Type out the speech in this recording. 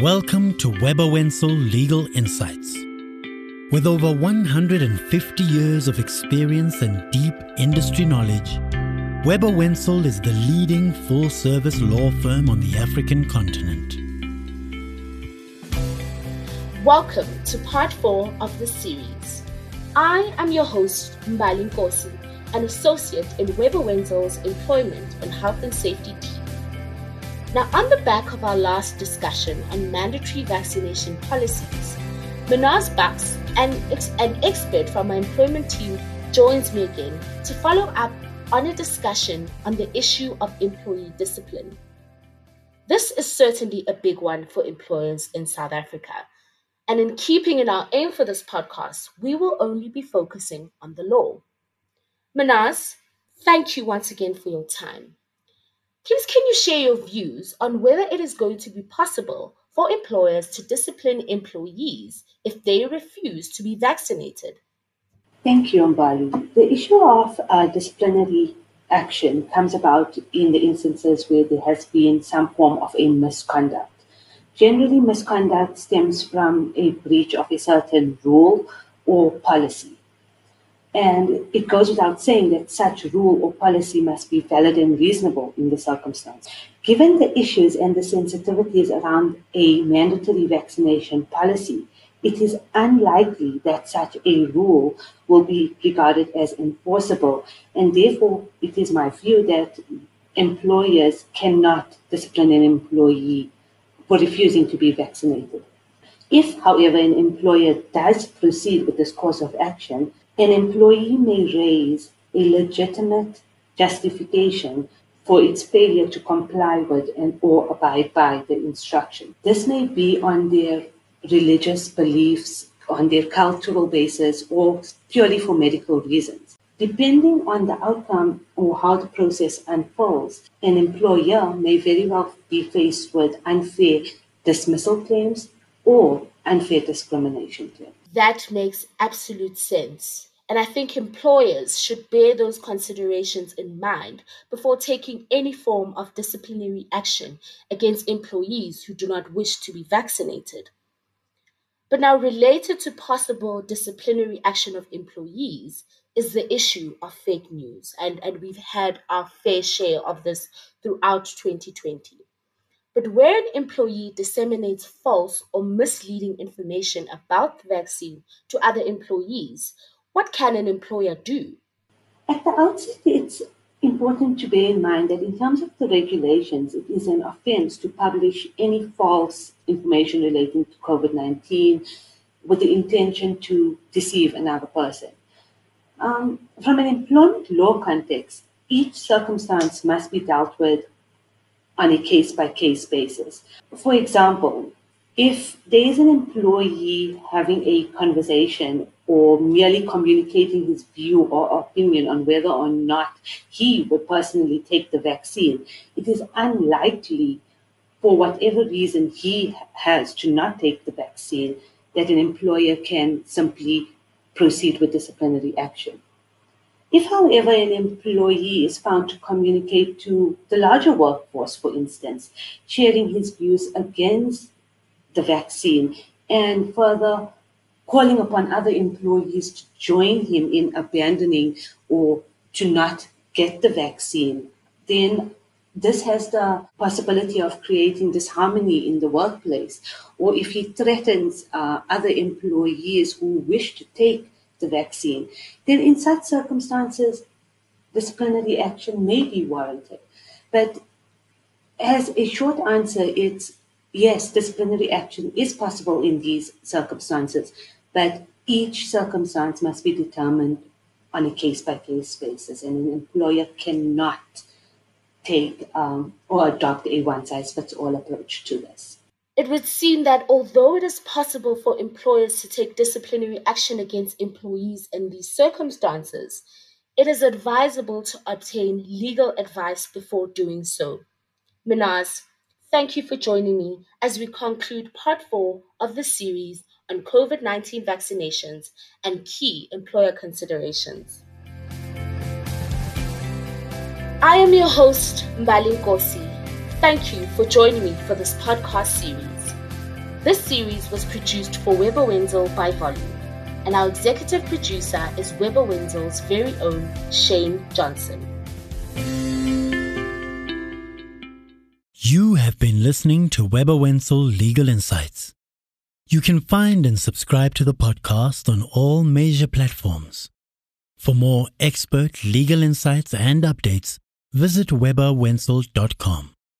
Welcome to Webber Wentzel Legal Insights. With over 150 years of experience and deep industry knowledge, Webber Wentzel is the leading full service law firm on the African continent. Welcome to part four of the series. I am your host, Mbali Nkosi, an associate in Webber Wentzel's Employment and Health and Safety team. Now, on the back of our last discussion on mandatory vaccination policies, Manaz Bucks, an, ex- an expert from our employment team, joins me again to follow up on a discussion on the issue of employee discipline. This is certainly a big one for employers in South Africa. And in keeping in our aim for this podcast, we will only be focusing on the law. Manaz, thank you once again for your time. Please, can you share your views on whether it is going to be possible for employers to discipline employees if they refuse to be vaccinated? Thank you, Mbali. The issue of uh, disciplinary action comes about in the instances where there has been some form of a misconduct. Generally, misconduct stems from a breach of a certain rule or policy. And it goes without saying that such rule or policy must be valid and reasonable in the circumstance. Given the issues and the sensitivities around a mandatory vaccination policy, it is unlikely that such a rule will be regarded as enforceable. And therefore, it is my view that employers cannot discipline an employee for refusing to be vaccinated. If, however, an employer does proceed with this course of action, an employee may raise a legitimate justification for its failure to comply with and or abide by the instruction. This may be on their religious beliefs, on their cultural basis, or purely for medical reasons. Depending on the outcome or how the process unfolds, an employer may very well be faced with unfair dismissal claims or unfair discrimination claims. That makes absolute sense. And I think employers should bear those considerations in mind before taking any form of disciplinary action against employees who do not wish to be vaccinated. But now, related to possible disciplinary action of employees is the issue of fake news. And, and we've had our fair share of this throughout 2020. But where an employee disseminates false or misleading information about the vaccine to other employees, what can an employer do? At the outset, it's important to bear in mind that in terms of the regulations, it is an offense to publish any false information relating to COVID 19 with the intention to deceive another person. Um, from an employment law context, each circumstance must be dealt with on a case by case basis. For example, if there is an employee having a conversation or merely communicating his view or opinion on whether or not he would personally take the vaccine, it is unlikely, for whatever reason he has to not take the vaccine, that an employer can simply proceed with disciplinary action. If, however, an employee is found to communicate to the larger workforce, for instance, sharing his views against the vaccine and further calling upon other employees to join him in abandoning or to not get the vaccine, then this has the possibility of creating disharmony in the workplace. Or if he threatens uh, other employees who wish to take the vaccine, then in such circumstances, disciplinary action may be warranted. But as a short answer, it's yes, disciplinary action is possible in these circumstances, but each circumstance must be determined on a case by case basis, and an employer cannot take um, or adopt a one size fits all approach to this. It would seem that although it is possible for employers to take disciplinary action against employees in these circumstances, it is advisable to obtain legal advice before doing so. Minaz, thank you for joining me as we conclude part four of the series on COVID 19 vaccinations and key employer considerations. I am your host, Mbali Nkosi. Thank you for joining me for this podcast series. This series was produced for Webber Wentzel by Volume, and our executive producer is Webber Wentzel's very own Shane Johnson. You have been listening to Webber Wentzel Legal Insights. You can find and subscribe to the podcast on all major platforms. For more expert legal insights and updates, visit webberwentzel.com.